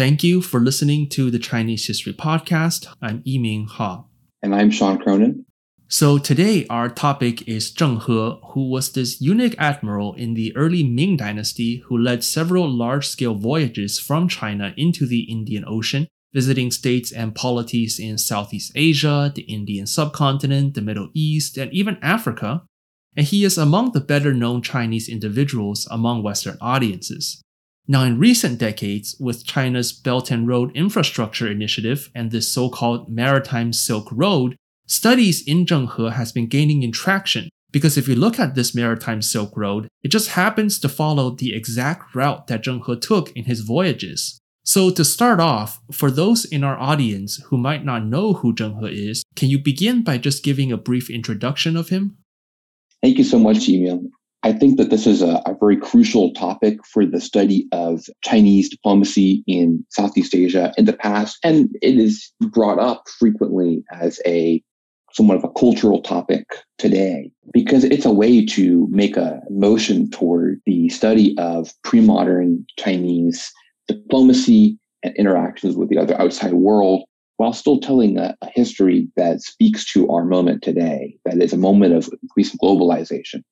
Thank you for listening to the Chinese History Podcast. I'm Yiming Ha. And I'm Sean Cronan. So today our topic is Zheng He, who was this eunuch admiral in the early Ming dynasty who led several large-scale voyages from China into the Indian Ocean, visiting states and polities in Southeast Asia, the Indian subcontinent, the Middle East, and even Africa. And he is among the better known Chinese individuals among Western audiences. Now, in recent decades, with China's Belt and Road Infrastructure Initiative and this so-called Maritime Silk Road, studies in Zheng He has been gaining in traction because if you look at this Maritime Silk Road, it just happens to follow the exact route that Zheng He took in his voyages. So to start off, for those in our audience who might not know who Zheng He is, can you begin by just giving a brief introduction of him? Thank you so much, Yiming. I think that this is a, a, very crucial topic for the study of Chinese diplomacy in Southeast Asia in the past, and it is brought up frequently as a somewhat of a cultural topic today because it's a way to make a motion toward the study of pre-modern Chinese diplomacy and interactions with the other outside world while still telling a, a history that speaks to our moment today, that is a moment of increasing globalization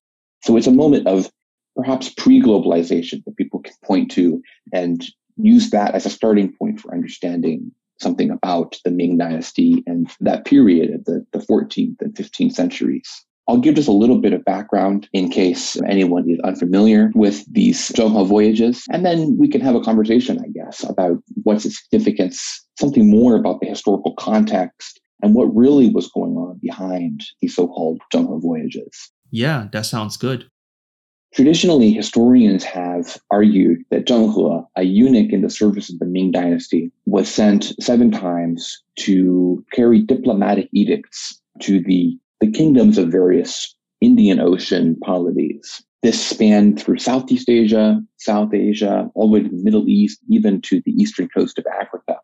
so it's a moment of perhaps pre globalization that people can point to and use that as a starting point for understanding something about the Ming Dynasty and that period of the, the 14th and 15th centuries. I'll give just a little bit of background in case anyone is unfamiliar with these Zheng He voyages, and then we can have a conversation, I guess, about what's its significance, something more about the historical context, and what really was going on behind these so-called Zheng He voyages. Yeah, that sounds good. Traditionally, historians have argued that Zheng He, a eunuch in the service of the Ming dynasty, was sent seven times to carry diplomatic edicts to the, the kingdoms of various Indian Ocean polities. This spanned through Southeast Asia, South Asia, all the way to the Middle East, even to the eastern coast of Africa.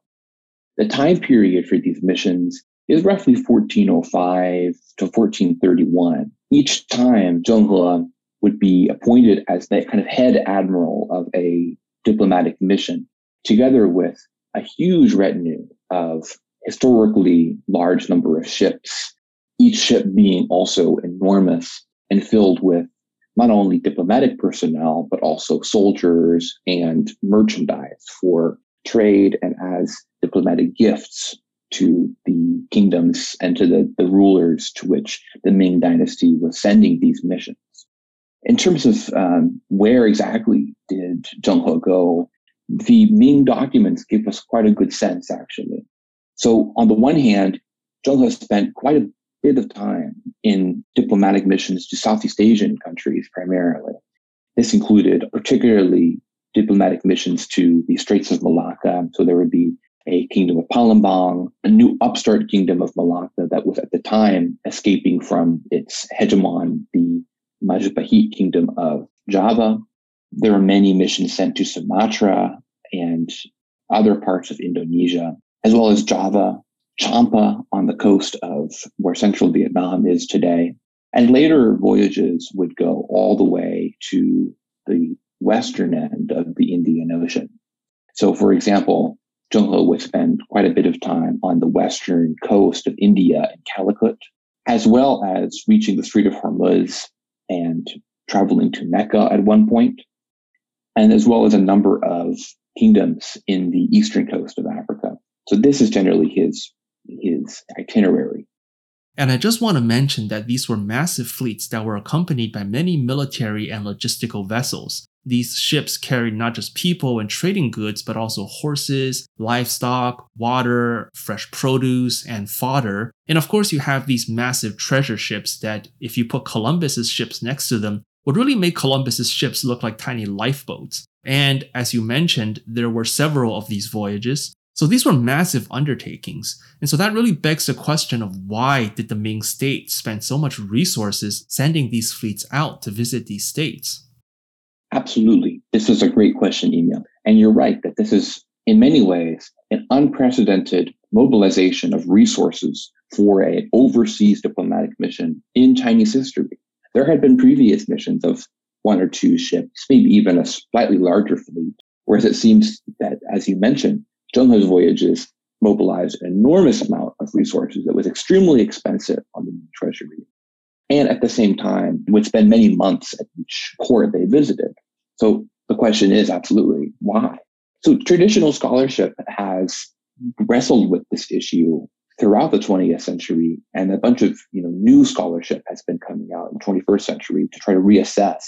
The time period for these missions is roughly 1405 to 1431 each time Zheng He would be appointed as the kind of head admiral of a diplomatic mission, together with a huge retinue of historically large number of ships, each ship being also enormous and filled with not only diplomatic personnel, but also soldiers and merchandise for trade and as diplomatic gifts to the kingdoms and to the, the rulers to which the Ming dynasty was sending these missions. In terms of um, where exactly did Zheng He go, the Ming documents give us quite a good sense, actually. So, on the one hand, Zheng He spent quite a bit of time in diplomatic missions to Southeast Asian countries primarily. This included particularly diplomatic missions to the Straits of Malacca. So there would be a kingdom of Palembang, a new upstart kingdom of Malacca that was at the time escaping from its hegemon, the Majapahit kingdom of Java. There were many missions sent to Sumatra and other parts of Indonesia, as well as Java, Champa on the coast of where central Vietnam is today. And later voyages would go all the way to the western end of the Indian Ocean. So, for example, He would spend quite a bit of time on the western coast of India and Calicut, as well as reaching the Strait of Hormuz and traveling to Mecca at one point, and as well as a number of kingdoms in the eastern coast of Africa. So this is generally his his itinerary. And I just want to mention that these were massive fleets that were accompanied by many military and logistical vessels. These ships carried not just people and trading goods, but also horses, livestock, water, fresh produce, and fodder. And of course, you have these massive treasure ships that, if you put Columbus's ships next to them, would really make Columbus's ships look like tiny lifeboats. And as you mentioned, there were several of these voyages. So these were massive undertakings. And so that really begs the question of why did the Ming state spend so much resources sending these fleets out to visit these states? Absolutely. This is a great question, Yiming. And you're right that this is, in many ways, an unprecedented mobilization of resources for an overseas diplomatic mission in Chinese history. There had been previous missions of one or two ships, maybe even a slightly larger fleet, whereas it seems that, as you mentioned, Zheng voyages mobilized an enormous amount of resources that was extremely expensive on the treasury. And at the same time, would spend many months at each court they visited. So the question is absolutely why? So traditional scholarship has wrestled with this issue throughout the 20th century, and a bunch of you know new scholarship has been coming out in the 21st century to try to reassess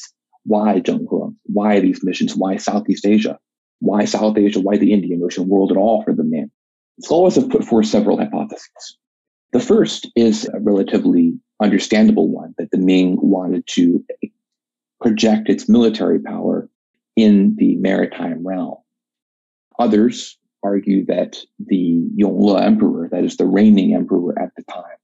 why Zheng He, why these missions, why Southeast Asia, why South Asia, why the Indian Ocean world at all for the Ming. Scholars have put forth several hypotheses. The first is a relatively understandable one that the Ming wanted to project its military power in the maritime realm. Others argue that the Yongle emperor, that is the reigning emperor at the time,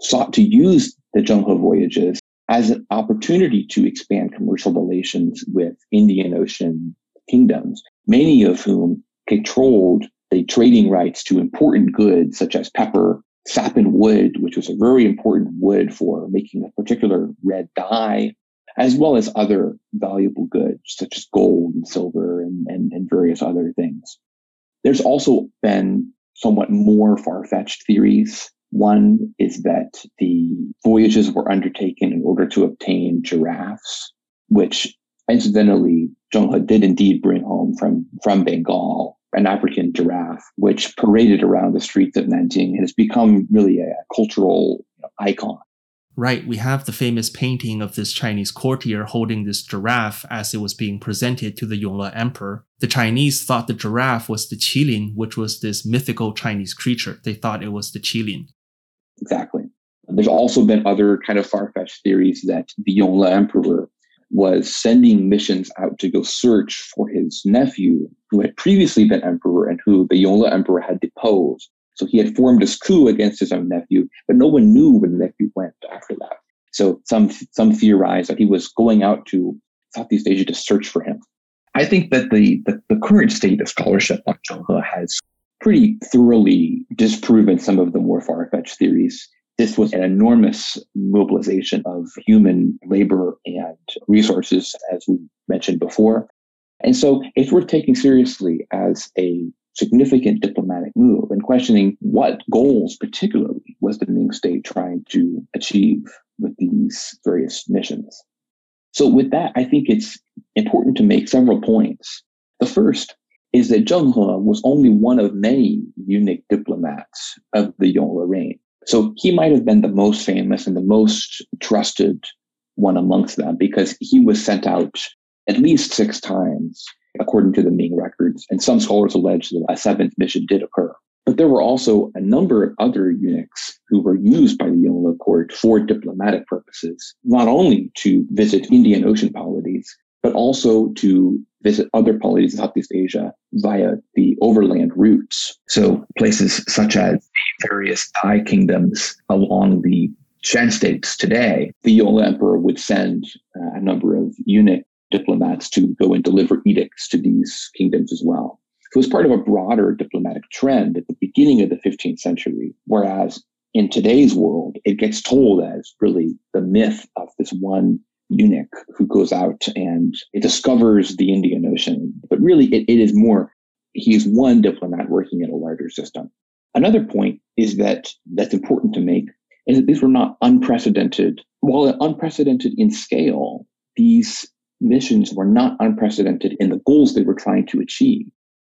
sought to use the Zheng He voyages as an opportunity to expand commercial relations with Indian Ocean kingdoms, many of whom controlled the trading rights to important goods such as pepper, sappan wood, which was a very important wood for making a particular red dye, as well as other valuable goods such as gold and silver and, and, and various other things. There's also been somewhat more far fetched theories. One is that the voyages were undertaken in order to obtain giraffes, which incidentally Zheng He did indeed bring home from, from Bengal, an African giraffe, which paraded around the streets of Nanjing and has become really a cultural icon. Right, we have the famous painting of this Chinese courtier holding this giraffe as it was being presented to the Yongle Emperor. The Chinese thought the giraffe was the qilin, which was this mythical Chinese creature. They thought it was the qilin. Exactly. There's also been other kind of far-fetched theories that the Yongle Emperor was sending missions out to go search for his nephew, who had previously been emperor and who the Yongle Emperor had deposed. So he had formed this coup against his own nephew, but no one knew where the nephew went after that. So some some theorize that he was going out to Southeast Asia to search for him. I think that the the, the current state of scholarship on Zheng He has pretty thoroughly disproven some of the more far-fetched theories. This was an enormous mobilization of human labor and resources, as we mentioned before. And so it's worth taking seriously as a significant diplomatic move and questioning what goals particularly was the Ming state trying to achieve with these various missions. So with that, I think it's important to make several points. The first is that Zheng He was only one of many eunuch diplomats of the Yongle reign. So he might have been the most famous and the most trusted one amongst them because he was sent out at least six times according to the Ming records. And some scholars allege that a seventh mission did occur. But there were also a number of other eunuchs who were used by the Yongle court for diplomatic purposes, not only to visit Indian Ocean polities, but also to visit other polities in Southeast Asia via the overland routes. So places such as the various Thai kingdoms along the Shan states today, the Yongle emperor would send uh, a number of eunuch diplomats to go and deliver edicts to these kingdoms as well. So it was part of a broader diplomatic trend at the beginning of the 15th century, whereas in today's world, it gets told as really the myth of this one eunuch who goes out and it discovers the Indian Ocean. But really, it, it is more, he is one diplomat working in a larger system. Another point is that that's important to make is that these were not unprecedented. While unprecedented in scale, these missions were not unprecedented in the goals they were trying to achieve.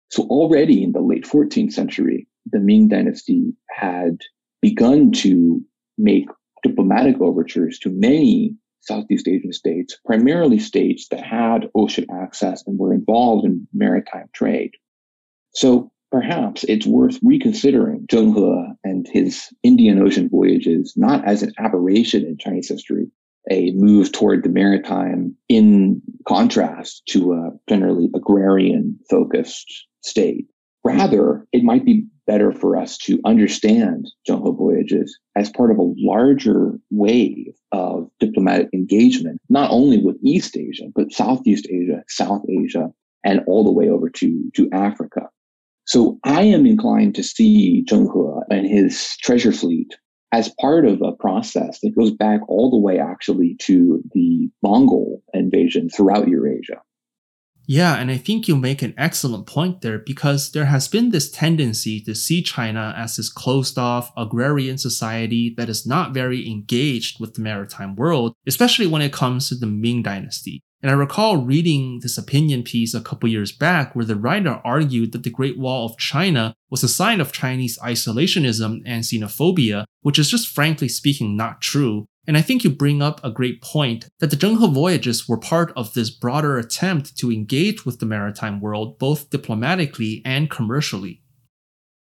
So already in the late 14th century, the Ming dynasty had begun to make diplomatic overtures to many Southeast Asian states, primarily states that had ocean access and were involved in maritime trade. So perhaps it's worth reconsidering Zheng He and his Indian Ocean voyages not as an aberration in Chinese history, a move toward the maritime in contrast to a generally agrarian focused state. Rather, it might be better for us to understand Zheng voyages as part of a larger wave of diplomatic engagement, not only with East Asia, but Southeast Asia, South Asia, and all the way over to, to Africa. So I am inclined to see Zheng He and his treasure fleet as part of a process that goes back all the way actually to the Mongol invasion throughout Eurasia. Yeah, and I think you make an excellent point there because there has been this tendency to see China as this closed off agrarian society that is not very engaged with the maritime world, especially when it comes to the Ming Dynasty. And I recall reading this opinion piece a couple years back where the writer argued that the Great Wall of China was a sign of Chinese isolationism and xenophobia, which is just frankly speaking not true. And I think you bring up a great point that the Zheng He voyages were part of this broader attempt to engage with the maritime world both diplomatically and commercially.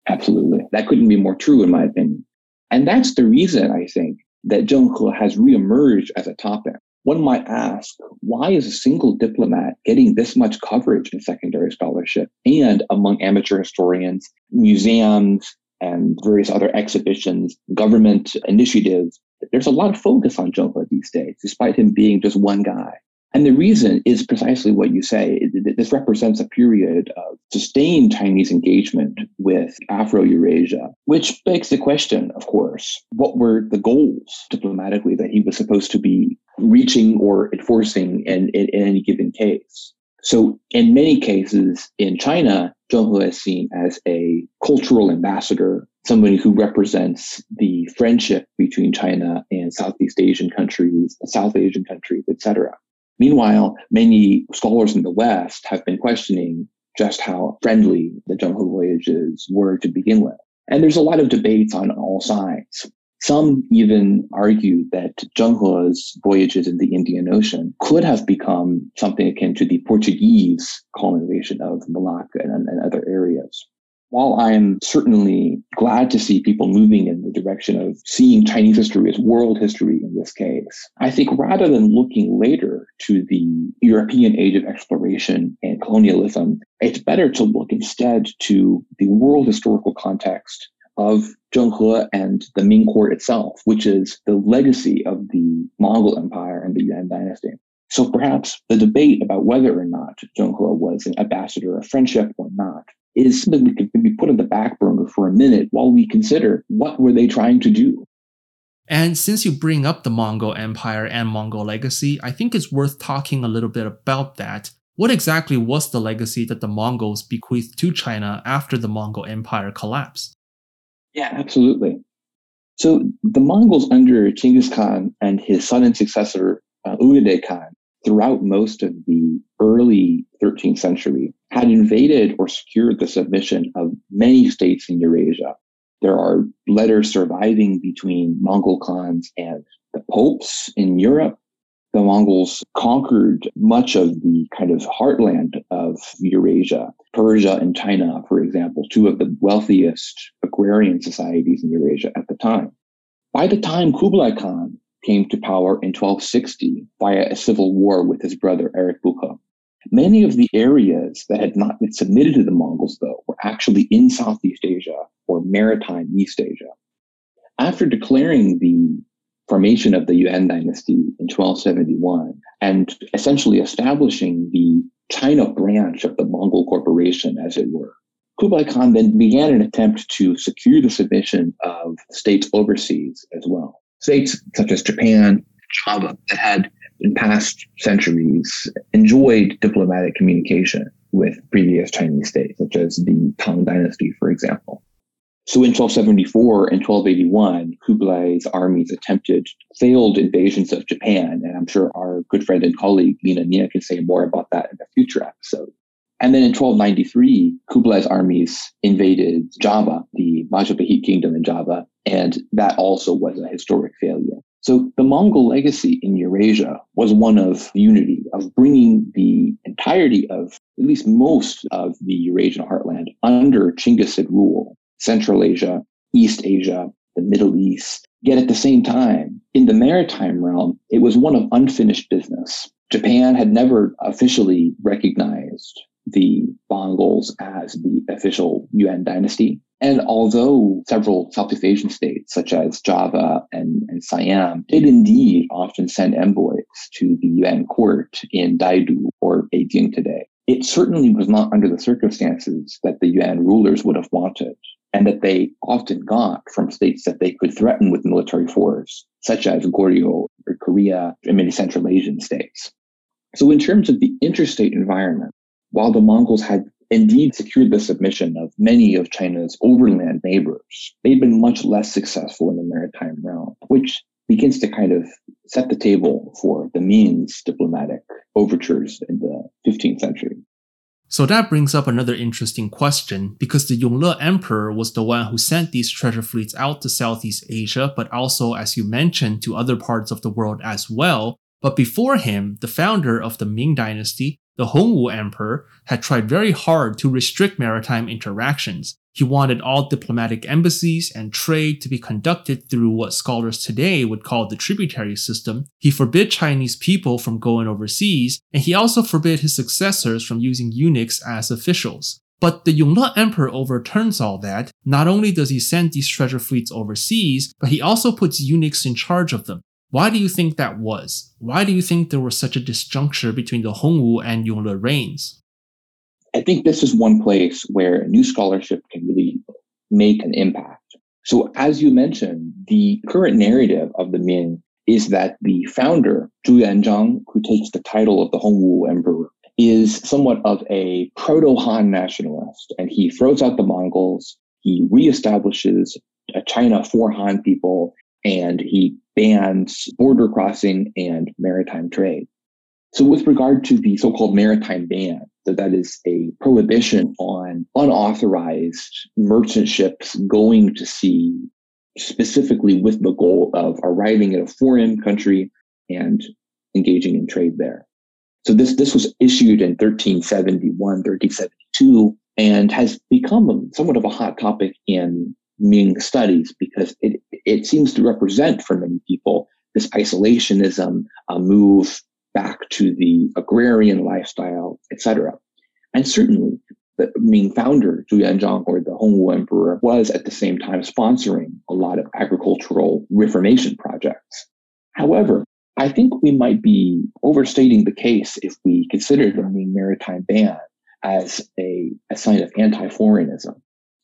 Absolutely. That couldn't be more true in my opinion. And that's the reason I think that Zheng He has reemerged as a topic. One might ask, why is a single diplomat getting this much coverage in secondary scholarship and among amateur historians, museums, and various other exhibitions, government initiatives? There's a lot of focus on Zheng these days, despite him being just one guy. And the reason is precisely what you say. This represents a period of sustained Chinese engagement with Afro Eurasia, which begs the question, of course, what were the goals diplomatically that he was supposed to be reaching or enforcing in, in, in any given case? So, in many cases in China, Zheng He is seen as a cultural ambassador, somebody who represents the friendship between China and Southeast Asian countries, South Asian countries, etc. Meanwhile, many scholars in the West have been questioning just how friendly the Zheng He voyages were to begin with. And there's a lot of debates on all sides. Some even argue that Zheng He's voyages in the Indian Ocean could have become something akin to the Portuguese colonization of Malacca and, and other areas while I'm certainly glad to see people moving in the direction of seeing Chinese history as world history in this case, I think rather than looking later to the European age of exploration and colonialism, it's better to look instead to the world historical context of Zheng He and the Ming court itself, which is the legacy of the Mongol Empire and the Yuan dynasty. So perhaps the debate about whether or not Zheng He was an ambassador of friendship or not is something we can be put on the back burner for a minute while we consider what were they trying to do. And since you bring up the Mongol Empire and Mongol legacy, I think it's worth talking a little bit about that. What exactly was the legacy that the Mongols bequeathed to China after the Mongol Empire collapsed? Yeah, absolutely. So the Mongols under Genghis Khan and his son and successor, uh, Khan, throughout most of the early 13th century, had invaded or secured the submission of many states in Eurasia. There are letters surviving between Mongol Khans and the popes in Europe. The Mongols conquered much of the kind of heartland of Eurasia, Persia and China, for example, two of the wealthiest agrarian societies in Eurasia at the time. By the time Kublai Khan came to power in 1260 via a civil war with his brother Ariq Böke, Many of the areas that had not been submitted to the Mongols, though, were actually in Southeast Asia or maritime East Asia. After declaring the formation of the Yuan dynasty in 1271 and essentially establishing the China branch of the Mongol corporation, as it were, Kublai Khan then began an attempt to secure the submission of states overseas as well. States such as Japan, Java, that had in past centuries enjoyed diplomatic communication with previous Chinese states, such as the Tang Dynasty, for example. So in 1274 and 1281, Kublai's armies attempted failed invasions of Japan, and I'm sure our good friend and colleague Lina Nia can say more about that in a future episode. And then in 1293, Kublai's armies invaded Java, the Majapahit kingdom in Java, and that also was a historic failure. So the Mongol legacy in Eurasia was one of unity, of bringing the entirety of at least most of the Eurasian heartland under Chinggisid rule, Central Asia, East Asia, the Middle East. Yet at the same time, in the maritime realm, it was one of unfinished business. Japan had never officially recognized the Mongols as the official Yuan dynasty. And although several Southeast Asian states, such as Java and, and Siam, did indeed often send envoys to the Yuan court in Daidu or Beijing today, it certainly was not under the circumstances that the Yuan rulers would have wanted and that they often got from states that they could threaten with military force, such as Goryeo or Korea and many Central Asian states. So in terms of the interstate environment, while the Mongols had indeed secured the submission of many of China's overland neighbors, they'd been much less successful in the maritime realm, which begins to kind of set the table for the Ming's diplomatic overtures in the 15th century. So that brings up another interesting question because the Yongle Emperor was the one who sent these treasure fleets out to Southeast Asia, but also, as you mentioned, to other parts of the world as well. But before him, the founder of the Ming Dynasty, the Hongwu Emperor, had tried very hard to restrict maritime interactions. He wanted all diplomatic embassies and trade to be conducted through what scholars today would call the tributary system. He forbid Chinese people from going overseas, and he also forbid his successors from using eunuchs as officials. But the Yongle Emperor overturns all that. Not only does he send these treasure fleets overseas, but he also puts eunuchs in charge of them. Why do you think that was? Why do you think there was such a disjuncture between the Hongwu and Yongle reigns? I think this is one place where new scholarship can really make an impact. So, as you mentioned, the current narrative of the Ming is that the founder, Zhu Yuanzhang, who takes the title of the Hongwu Emperor, is somewhat of a proto Han nationalist, and he throws out the Mongols. He reestablishes a China for Han people, and he bans border crossing and maritime trade. So, with regard to the so called maritime ban, that that is a prohibition on unauthorized merchant ships going to sea specifically with the goal of arriving at a foreign country and engaging in trade there. So this, this was issued in 1371, 1372, and has become somewhat of a hot topic in Ming studies because it, it seems to represent for many people this isolationism, a move back to the agrarian lifestyle, etc. And certainly, the Ming founder, Zhu Yuanzhang, or the Hongwu emperor, was at the same time sponsoring a lot of agricultural reformation projects. However, I think we might be overstating the case if we consider the Ming maritime ban as a, a sign of anti-foreignism.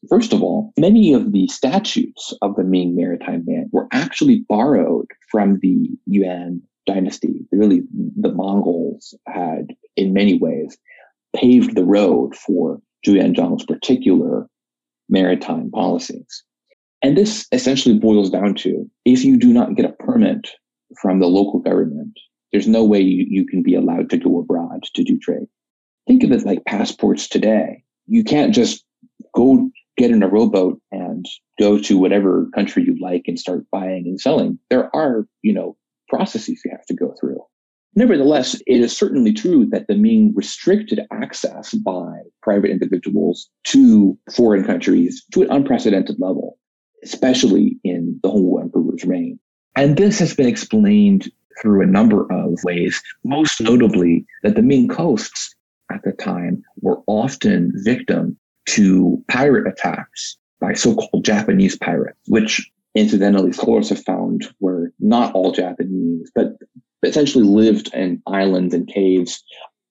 First of all, many of the statutes of the Ming maritime ban were actually borrowed from the Yuan dynasty. Really, the Mongols had, in many ways, paved the road for Zhu Yuanzhang's particular maritime policies. And this essentially boils down to if you do not get a permit from the local government, there's no way you, you can be allowed to go abroad to do trade. Think of it like passports today. You can't just go get in a rowboat and go to whatever country you like and start buying and selling. There are, you know, processes you have to go through. Nevertheless, it is certainly true that the Ming restricted access by private individuals to foreign countries to an unprecedented level, especially in the Hongwu Emperor's reign. And this has been explained through a number of ways, most notably that the Ming coasts at the time were often victim to pirate attacks by so-called Japanese pirates, which incidentally scholars have found were not all Japanese, but essentially lived in islands and caves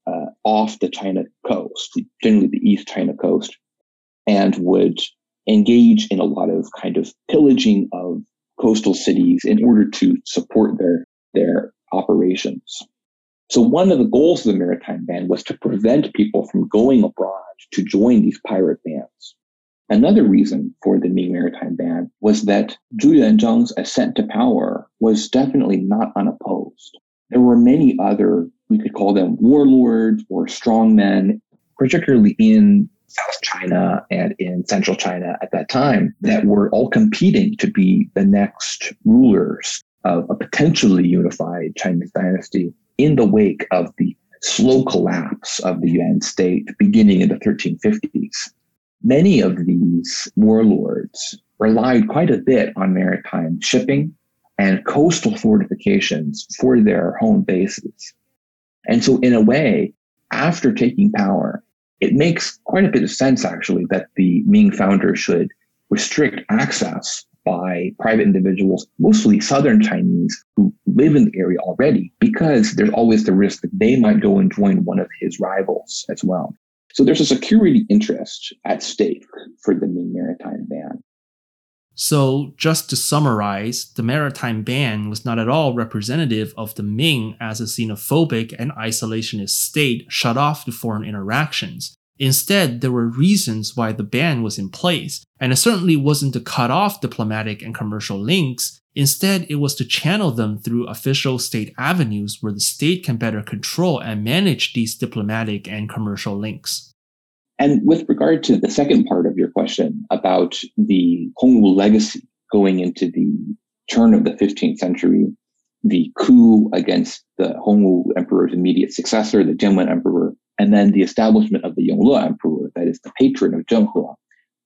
uh, off the China coast, generally the East China coast, and would engage in a lot of kind of pillaging of coastal cities in order to support their their operations. So one of the goals of the maritime ban was to prevent people from going abroad to join these pirate bands. Another reason for the Ming maritime ban was that Zhu Yuanzhang's ascent to power was definitely not unopposed. There were many other, we could call them warlords or strongmen, particularly in South China and in Central China at that time, that were all competing to be the next rulers of a potentially unified Chinese dynasty in the wake of the slow collapse of the Yuan state beginning in the 1350s. Many of these warlords relied quite a bit on maritime shipping and coastal fortifications for their home bases. And so, in a way, after taking power, it makes quite a bit of sense, actually, that the Ming founder should restrict access by private individuals, mostly Southern Chinese who live in the area already, because there's always the risk that they might go and join one of his rivals as well. So there's a security interest at stake for the Ming maritime ban. So, just to summarize, the maritime ban was not at all representative of the Ming as a xenophobic and isolationist state shut off to foreign interactions. Instead, there were reasons why the ban was in place, and it certainly wasn't to cut off diplomatic and commercial links. Instead, it was to channel them through official state avenues where the state can better control and manage these diplomatic and commercial links. And with regard to the second part of your question about the Hongwu legacy going into the turn of the 15th century, the coup against the Hongwu emperor's immediate successor, the Jianwen emperor, and then the establishment of the Yongle emperor, that is the patron of Zheng He,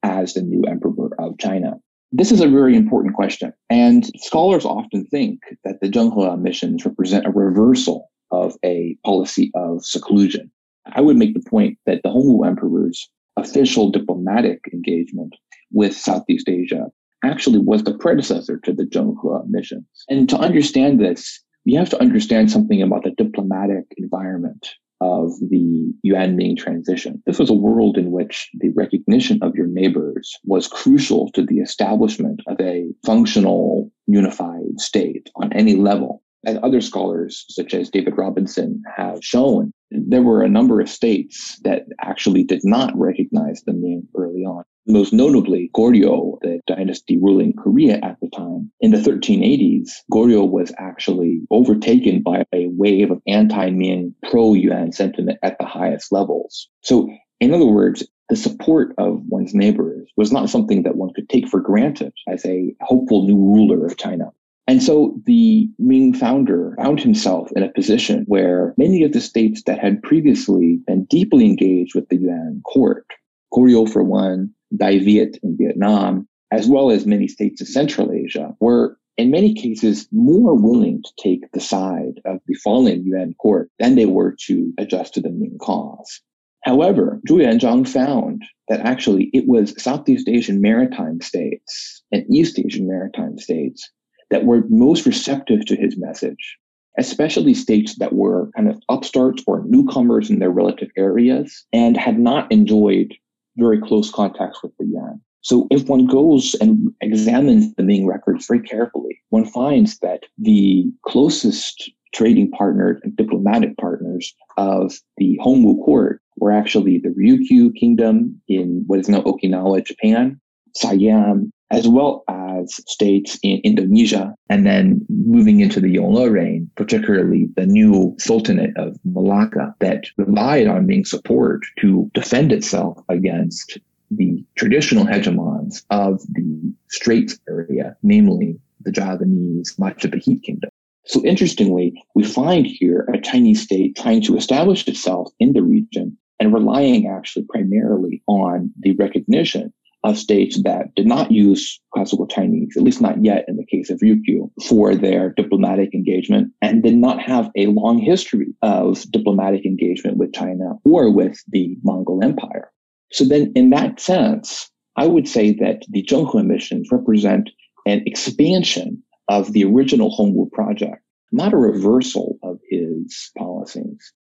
as the new emperor of China. This is a very important question. And scholars often think that the Zheng He missions represent a reversal of a policy of seclusion. I would make the point that the Hongwu emperor's official diplomatic engagement with Southeast Asia actually was the predecessor to the Zheng He missions. And to understand this, you have to understand something about the diplomatic environment of the Yuan Ming transition. This was a world in which the recognition of your neighbors was crucial to the establishment of a functional, unified state on any level. As other scholars, such as David Robinson, have shown, there were a number of states that actually did not recognize the Ming early on. Most notably, Goryeo, the dynasty ruling Korea at the time. In the 1380s, Goryeo was actually overtaken by a wave of anti-Ming, pro-Yuan sentiment at the highest levels. So, in other words, the support of one's neighbors was not something that one could take for granted as a hopeful new ruler of China. And so the Ming founder found himself in a position where many of the states that had previously been deeply engaged with the Yuan court, Goryeo for one, Dai Viet in Vietnam, as well as many states of Central Asia, were in many cases more willing to take the side of the fallen Yuan court than they were to adjust to the Ming cause. However, Zhu Yuanzhang found that actually it was Southeast Asian maritime states and East Asian maritime states that were most receptive to his message, especially states that were kind of upstarts or newcomers in their relative areas and had not enjoyed very close contacts with the Yuan. So if one goes and examines the Ming records very carefully, one finds that the closest trading partners and diplomatic partners of the Hongwu court were actually the Ryukyu kingdom in what is now Okinawa, Japan, Siam, as well as states in Indonesia, and then moving into the Yongle reign, particularly the new Sultanate of Malacca that relied on Ming support to defend itself against the traditional hegemons of the Straits area, namely the Javanese Majapahit kingdom. So interestingly, we find here a Chinese state trying to establish itself in the region and relying actually primarily on the recognition of states that did not use classical Chinese, at least not yet in the case of Ryukyu, for their diplomatic engagement and did not have a long history of diplomatic engagement with China or with the Mongol Empire. So then in that sense, I would say that the Zheng He missions represent an expansion of the original Hongwu project, not a reversal of his policies.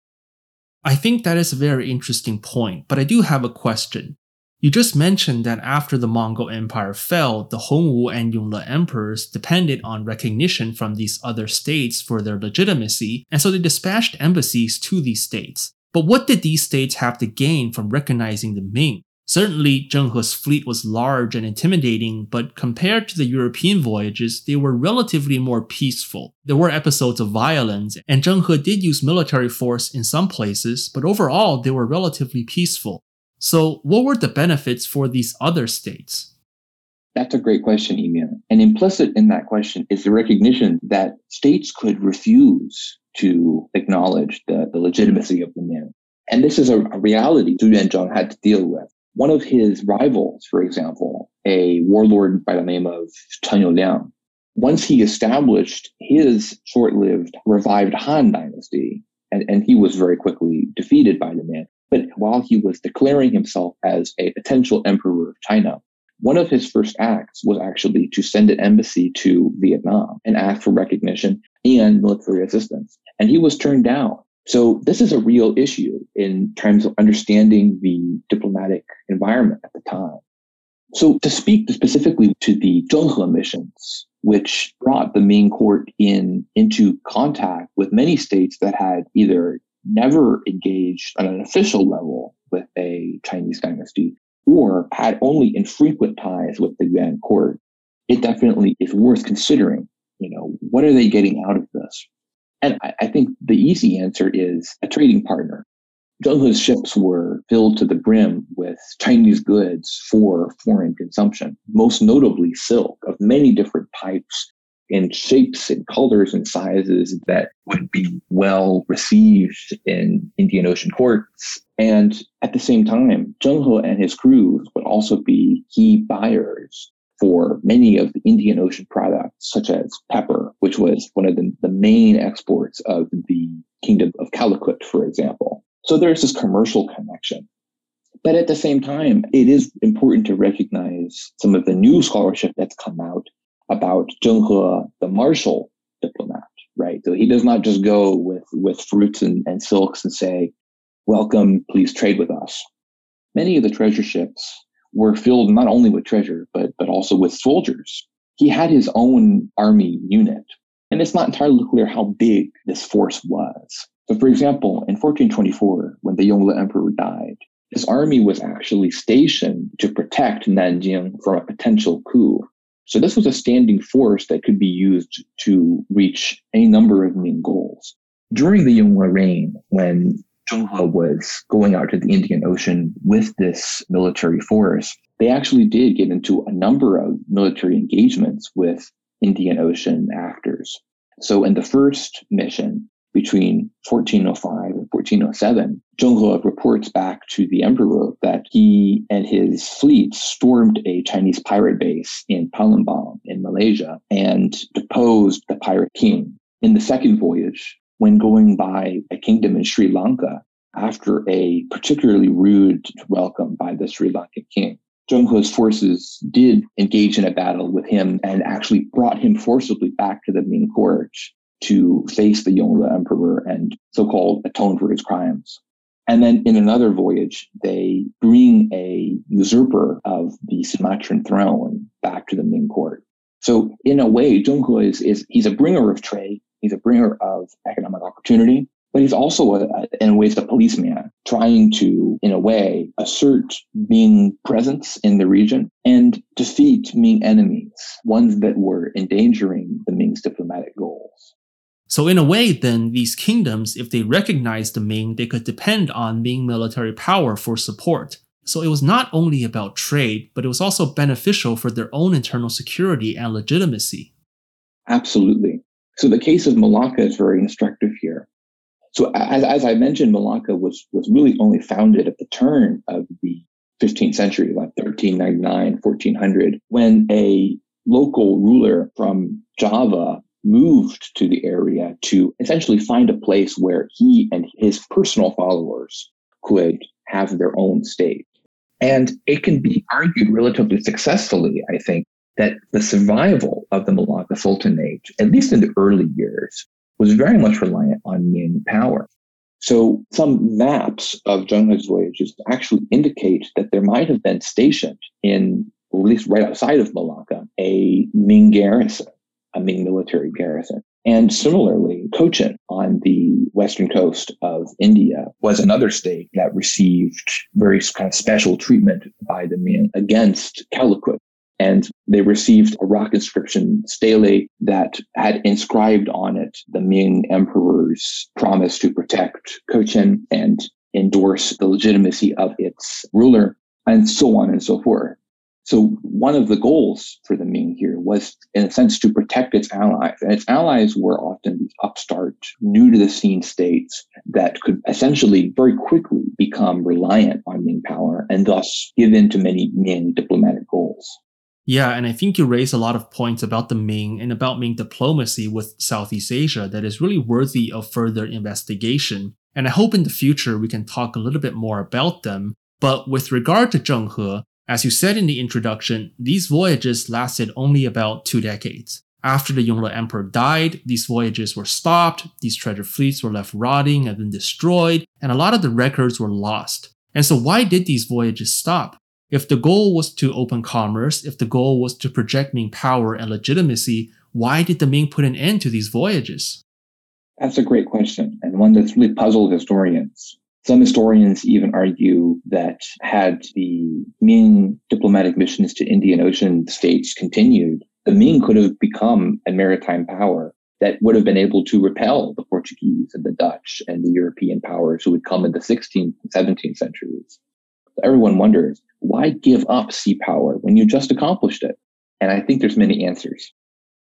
I think that is a very interesting point, but I do have a question. You just mentioned that after the Mongol Empire fell, the Hongwu and Yongle emperors depended on recognition from these other states for their legitimacy, and so they dispatched embassies to these states. But what did these states have to gain from recognizing the Ming? Certainly, Zheng He's fleet was large and intimidating, but compared to the European voyages, they were relatively more peaceful. There were episodes of violence, and Zhenghe did use military force in some places, but overall, they were relatively peaceful. So, what were the benefits for these other states? That's a great question, Yiming. And implicit in that question is the recognition that states could refuse to acknowledge the, the legitimacy of the man. And this is a, a reality Zhu Yuanzhang had to deal with. One of his rivals, for example, a warlord by the name of Chen once he established his short-lived revived Han dynasty, and, and he was very quickly defeated by the Ming, but while he was declaring himself as a potential emperor of China, one of his first acts was actually to send an embassy to Vietnam and ask for recognition and military assistance. And he was turned down. So this is a real issue in terms of understanding the diplomatic environment at the time. So to speak specifically to the Zheng He missions, which brought the Ming court in into contact with many states that had either never engaged on an official level with a Chinese dynasty or had only infrequent ties with the Yuan court, it definitely is worth considering. You know, what are they getting out of this? And I, I think the easy answer is a trading partner. Zheng He's ships were filled to the brim with Chinese goods for foreign consumption, most notably silk of many different types in shapes and colors and sizes that would be well received in Indian Ocean ports. And at the same time, Zheng He and his crew would also be key buyers for many of the Indian Ocean products, such as pepper, which was one of the, the main exports of the Kingdom of Calicut, for example. So there's this commercial connection. But at the same time, it is important to recognize some of the new scholarship that's come out about Zheng He, the martial diplomat, right? So he does not just go with, with fruits and, and silks and say, welcome, please trade with us. Many of the treasure ships were filled not only with treasure, but, but also with soldiers. He had his own army unit. And it's not entirely clear how big this force was. So, for example, in 1424, when the Yongle Emperor died, his army was actually stationed to protect Nanjing from a potential coup. So this was a standing force that could be used to reach any number of main goals. During the Yongle reign, when Zheng was going out to the Indian Ocean with this military force, they actually did get into a number of military engagements with Indian Ocean actors. So in the first mission, between 1405 and 1407, Zheng He reports back to the emperor that he and his fleet stormed a Chinese pirate base in Palembang in Malaysia and deposed the pirate king. In the second voyage, when going by a kingdom in Sri Lanka, after a particularly rude welcome by the Sri Lankan king, Zheng forces did engage in a battle with him and actually brought him forcibly back to the Ming court to face the Yongle emperor and so-called atone for his crimes. And then in another voyage, they bring a usurper of the Sumatran throne back to the Ming court. So in a way, Zheng He is, is he's a bringer of trade. He's a bringer of economic opportunity, but he's also a, a, in ways a policeman trying to, in a way, assert Ming presence in the region and defeat Ming enemies, ones that were endangering the Ming's diplomatic goals. So in a way, then, these kingdoms, if they recognized the Ming, they could depend on Ming military power for support. So it was not only about trade, but it was also beneficial for their own internal security and legitimacy. Absolutely. So the case of Malacca is very instructive here. So as, as I mentioned, Malacca was, was really only founded at the turn of the 15th century, like 1399, 1400, when a local ruler from Java moved to the area to essentially find a place where he and his personal followers could have their own state. And it can be argued relatively successfully, I think, that the survival of the Malacca Sultanate, at least in the early years, was very much reliant on Ming power. So some maps of Zheng He's voyages actually indicate that there might have been stationed in, at least right outside of Malacca, a Ming garrison a Ming military garrison. And similarly, Cochin on the western coast of India was another state that received very kind of special treatment by the Ming against Calicut. And they received a rock inscription stele that had inscribed on it the Ming emperor's promise to protect Cochin and endorse the legitimacy of its ruler, and so on and so forth. So one of the goals for the Ming here was, in a sense, to protect its allies. And its allies were often these upstart, new to the scene states that could essentially very quickly become reliant on Ming power and thus give in to many Ming diplomatic goals. Yeah, and I think you raise a lot of points about the Ming and about Ming diplomacy with Southeast Asia that is really worthy of further investigation. And I hope in the future we can talk a little bit more about them. But with regard to Zheng He, as you said in the introduction, these voyages lasted only about two decades. After the Yongle Emperor died, these voyages were stopped, these treasure fleets were left rotting and then destroyed, and a lot of the records were lost. And so why did these voyages stop? If the goal was to open commerce, if the goal was to project Ming power and legitimacy, why did the Ming put an end to these voyages? That's a great question, and one that's really puzzled historians. Some historians even argue that had the Ming diplomatic missions to Indian Ocean states continued, the Ming could have become a maritime power that would have been able to repel the Portuguese and the Dutch and the European powers who would come in the 16th and 17th centuries. Everyone wonders, why give up sea power when you just accomplished it? And I think there's many answers.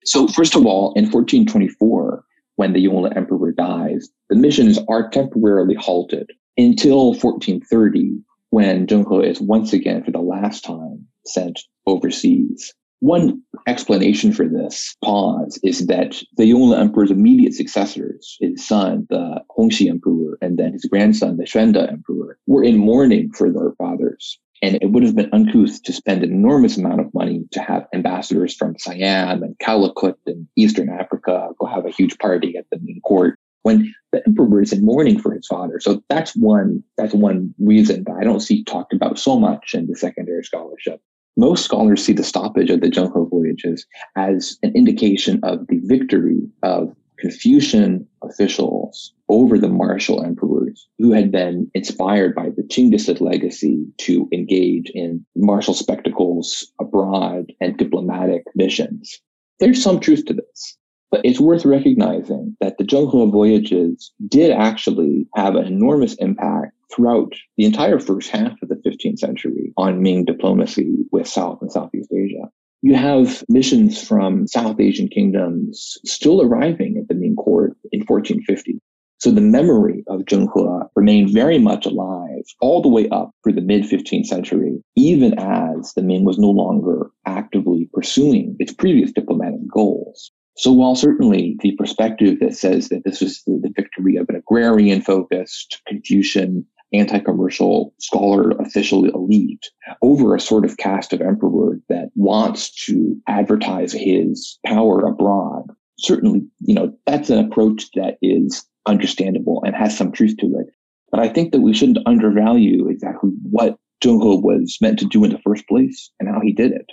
So first of all, in 1424, when the Yongle Emperor dies, the missions are temporarily halted until 1430, when He is once again, for the last time, sent overseas. One explanation for this pause is that the Yongle Emperor's immediate successors, his son, the Hongxi Emperor, and then his grandson, the Xuande Emperor, were in mourning for their fathers. And it would have been uncouth to spend an enormous amount of money to have ambassadors from Siam and Calicut and Eastern Africa go have a huge party at the Ming court when the emperor is in mourning for his father. So that's one that's one reason that I don't see talked about so much in the secondary scholarship. Most scholars see the stoppage of the Zheng He voyages as an indication of the victory of Confucian officials over the martial emperors who had been inspired by the Chinggisid legacy to engage in martial spectacles abroad and diplomatic missions. There's some truth to this. But it's worth recognizing that the Zheng He voyages did actually have an enormous impact throughout the entire first half of the 15th century on Ming diplomacy with South and Southeast Asia. You have missions from South Asian kingdoms still arriving at the Ming court in 1450. So the memory of Zheng He remained very much alive all the way up through the mid 15th century, even as the Ming was no longer actively pursuing its previous diplomatic goals. So while certainly the perspective that says that this was the, the victory of an agrarian focused Confucian anti-commercial scholar official elite over a sort of caste of emperor that wants to advertise his power abroad certainly you know that's an approach that is understandable and has some truth to it. But i think that we shouldn't undervalue exactly what Zheng He was meant to do in the first place and how he did it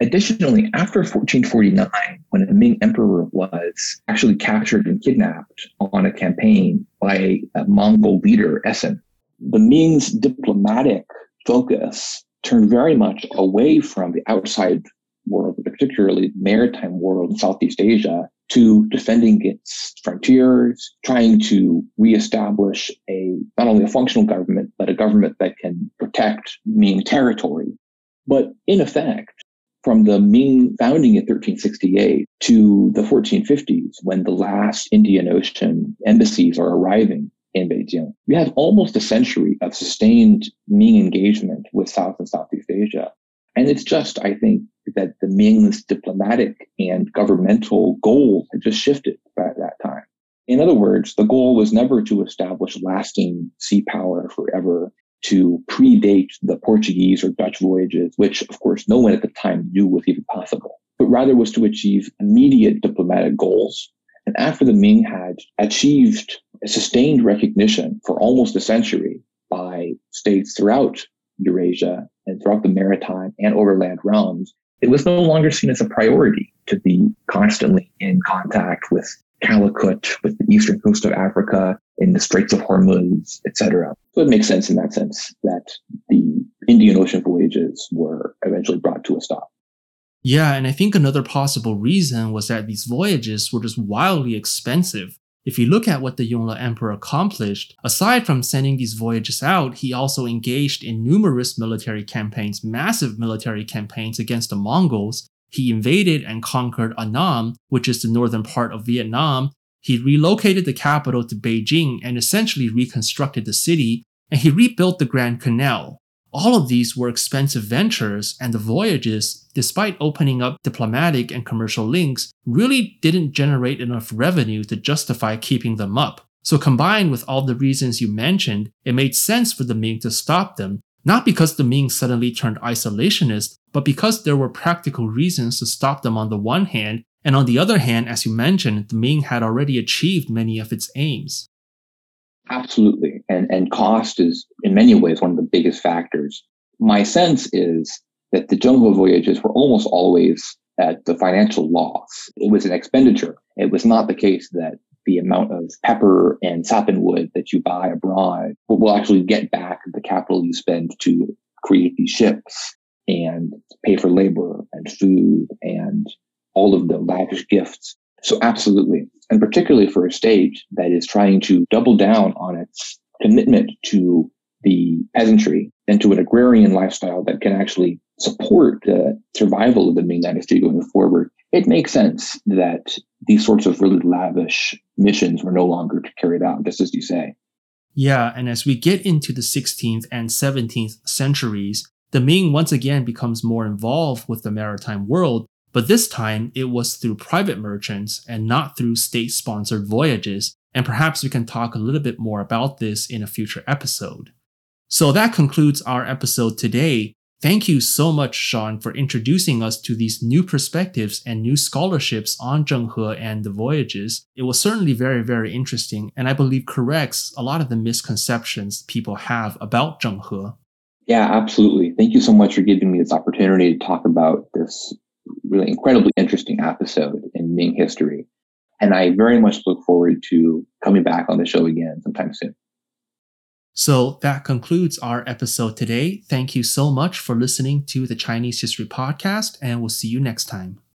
Additionally, after 1449, when the Ming emperor was actually captured and kidnapped on a campaign by a Mongol leader, Esen, the Ming's diplomatic focus turned very much away from the outside world, particularly maritime world in Southeast Asia, to defending its frontiers, trying to reestablish a not only a functional government, but a government that can protect Ming territory. But in effect, from the Ming founding in 1368 to the 1450s, when the last Indian Ocean embassies are arriving in Beijing, we have almost a century of sustained Ming engagement with South and Southeast Asia. And it's just, I think, that the Ming's diplomatic and governmental goals had just shifted by that time. In other words, the goal was never to establish lasting sea power forever to predate the Portuguese or Dutch voyages, which of course no one at the time knew was even possible, but rather was to achieve immediate diplomatic goals. And after the Ming had achieved sustained recognition for almost a century by states throughout Eurasia and throughout the maritime and overland realms, it was no longer seen as a priority to be constantly in contact with Calicut, with the eastern coast of Africa, in the Straits of Hormuz, etc. So it makes sense in that sense that the Indian Ocean voyages were eventually brought to a stop. Yeah, and I think another possible reason was that these voyages were just wildly expensive. If you look at what the Yongle Emperor accomplished, aside from sending these voyages out, he also engaged in numerous military campaigns, massive military campaigns against the Mongols. He invaded and conquered Annam, which is the northern part of Vietnam, he relocated the capital to Beijing and essentially reconstructed the city, and he rebuilt the Grand Canal. All of these were expensive ventures, and the voyages, despite opening up diplomatic and commercial links, really didn't generate enough revenue to justify keeping them up. So, combined with all the reasons you mentioned, it made sense for the Ming to stop them, not because the Ming suddenly turned isolationist, but because there were practical reasons to stop them on the one hand and on the other hand, as you mentioned, the Ming had already achieved many of its aims. Absolutely. And, and cost is in many ways one of the biggest factors. my sense is that the Zheng He voyages were almost always at the financial loss. It was an expenditure. It was not the case that the amount of pepper and sappanwood that you buy abroad will actually get back the capital you spend to create these ships and pay for labor and food and all of the lavish gifts. So absolutely. And particularly for a state that is trying to double down on its commitment to the peasantry and to an agrarian lifestyle that can actually support the survival of the Ming Dynasty going forward, it makes sense that these sorts of really lavish missions were no longer carried out, just as you say. Yeah, and as we get into the 16th and 17th centuries, the Ming once again becomes more involved with the maritime world, but this time it was through private merchants and not through state sponsored voyages, and perhaps we can talk a little bit more about this in a future episode. So that concludes our episode today. Thank you so much, Sean, for introducing us to these new perspectives and new scholarships on Zheng He and the voyages. It was certainly very, very interesting, and I believe corrects a lot of the misconceptions people have about Zheng He. Yeah, absolutely. Thank you so much for giving me this opportunity to talk about this really incredibly interesting episode in Ming history. And I very much look forward to coming back on the show again sometime soon. So that concludes our episode today. Thank you so much for listening to the Chinese History Podcast, and we'll see you next time.